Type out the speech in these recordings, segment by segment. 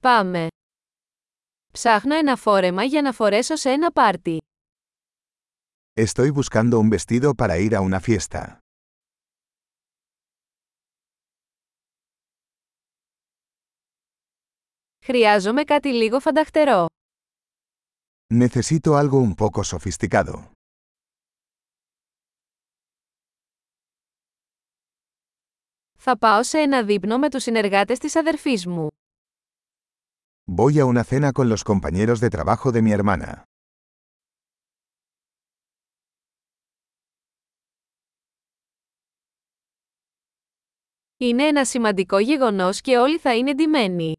Πάμε. Ψάχνω ένα φόρεμα για να φορέσω σε ένα πάρτι. Estoy buscando un vestido para ir a una fiesta. Χρειάζομαι κάτι λίγο φανταχτερό. Necesito algo un poco sofisticado. Θα πάω σε ένα δείπνο με τους συνεργάτες της αδερφής μου. Voy a una cena con los compañeros de trabajo de mi hermana. Είναι ένα σημαντικό γεγονός και όλοι θα είναι ντυμένοι.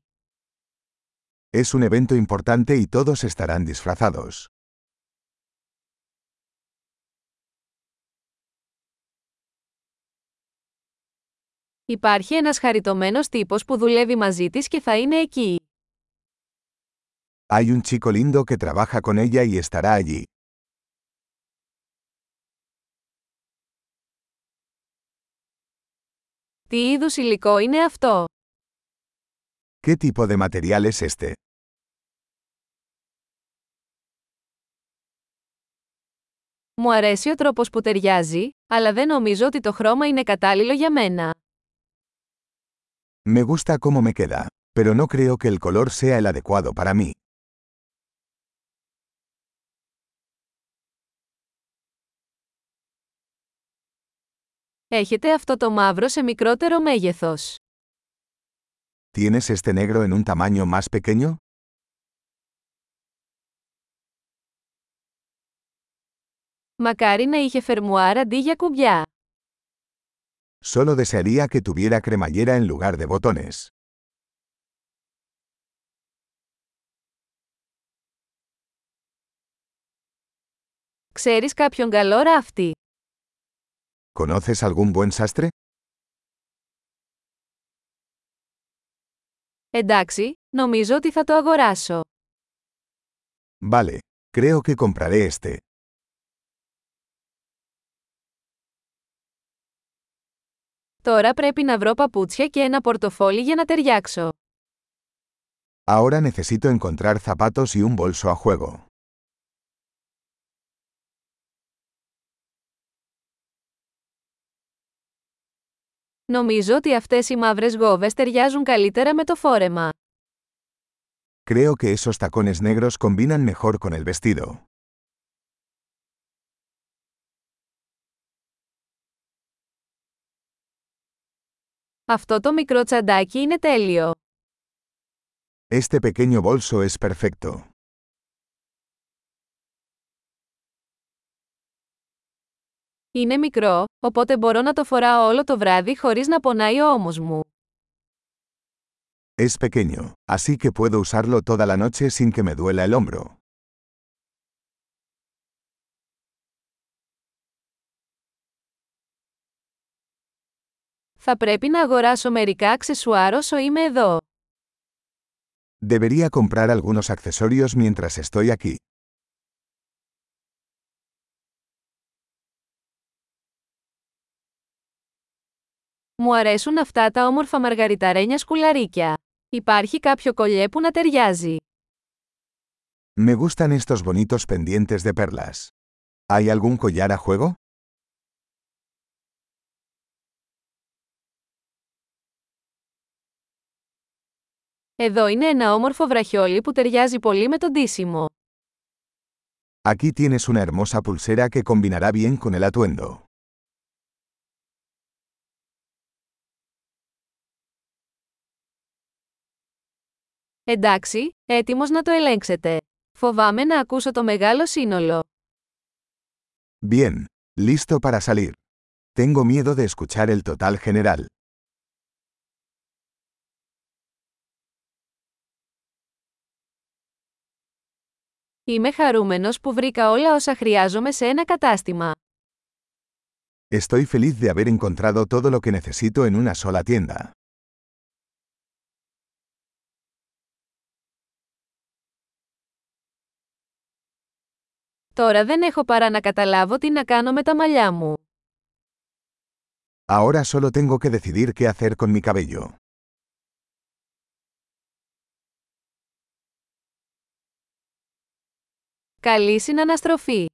Es un evento importante y todos estarán disfrazados. Υπάρχει ένας χαριτωμένος τύπος που δουλεύει μαζί της και θα είναι εκεί. Hay un chico lindo que trabaja con ella y estará allí. Τι είδους υλικό είναι αυτό? ¿Qué tipo de material es este? Μου αρέσει ο τρόπος που ταιριάζει, αλλά δεν νομίζω ότι το χρώμα είναι κατάλληλο για μένα. Me gusta cómo me queda, pero no creo que el color sea el adecuado para mí. Έχετε αυτό το μαύρο σε μικρότερο μέγεθος. ¿Tienes este negro en un tamaño más pequeño? Μακάρι να είχε φερμουάρ αντί για κουμπιά. Solo desearía que tuviera cremallera en lugar de botones. Ξέρεις κάποιον καλό ράφτη. ¿Conoces algún buen sastre? Εντάξει, νομίζω ότι θα το αγοράσω. Vale, creo que compraré este. Τώρα πρέπει να βρω παπούτσια και ένα πορτοφόλι για να ταιριάξω. Ahora necesito encontrar zapatos y un bolso a juego. Νομίζω ότι αυτές οι μαύρες γόβες ταιριάζουν καλύτερα με το φόρεμα. Creo que esos tacones negros combinan mejor con el vestido. Αυτό το μικρό τσαντάκι είναι τέλειο. Este pequeño bolso es perfecto. Είναι μικρό, οπότε μπορώ να το φοράω όλο το βράδυ χωρίς να πονάει ο ώμος μου. Es pequeño, así que puedo usarlo toda la noche sin que me duela el hombro. Θα πρέπει να αγοράσω μερικά αξεσουάρ όσο είμαι εδώ. Debería comprar algunos accesorios mientras estoy aquí. Μου αρέσουν αυτά τα όμορφα μαργαριταρένια σκουλαρίκια. Υπάρχει κάποιο κολλιέ που να ταιριάζει. Me gustan estos bonitos pendientes de perlas. ¿Hay algún collar a juego? Εδώ είναι ένα όμορφο βραχιόλι που ταιριάζει πολύ με τον τίσιμο. Aquí tienes una hermosa pulsera que combinará bien con el atuendo. Εντάξει, έτοιμος να το ελέγξετε. Φοβάμαι να ακούσω το μεγάλο σύνολο. Bien, listo para salir. Tengo miedo de escuchar el total general. Είμαι χαρούμενος που βρήκα όλα όσα χρειάζομαι σε ένα κατάστημα. Estoy feliz de haber encontrado todo lo que necesito en una sola tienda. Τώρα δεν έχω παρά να καταλάβω τι να κάνω με τα μαλλιά μου. Ahora solo tengo que decidir qué hacer con mi cabello. Καλή συναναστροφή.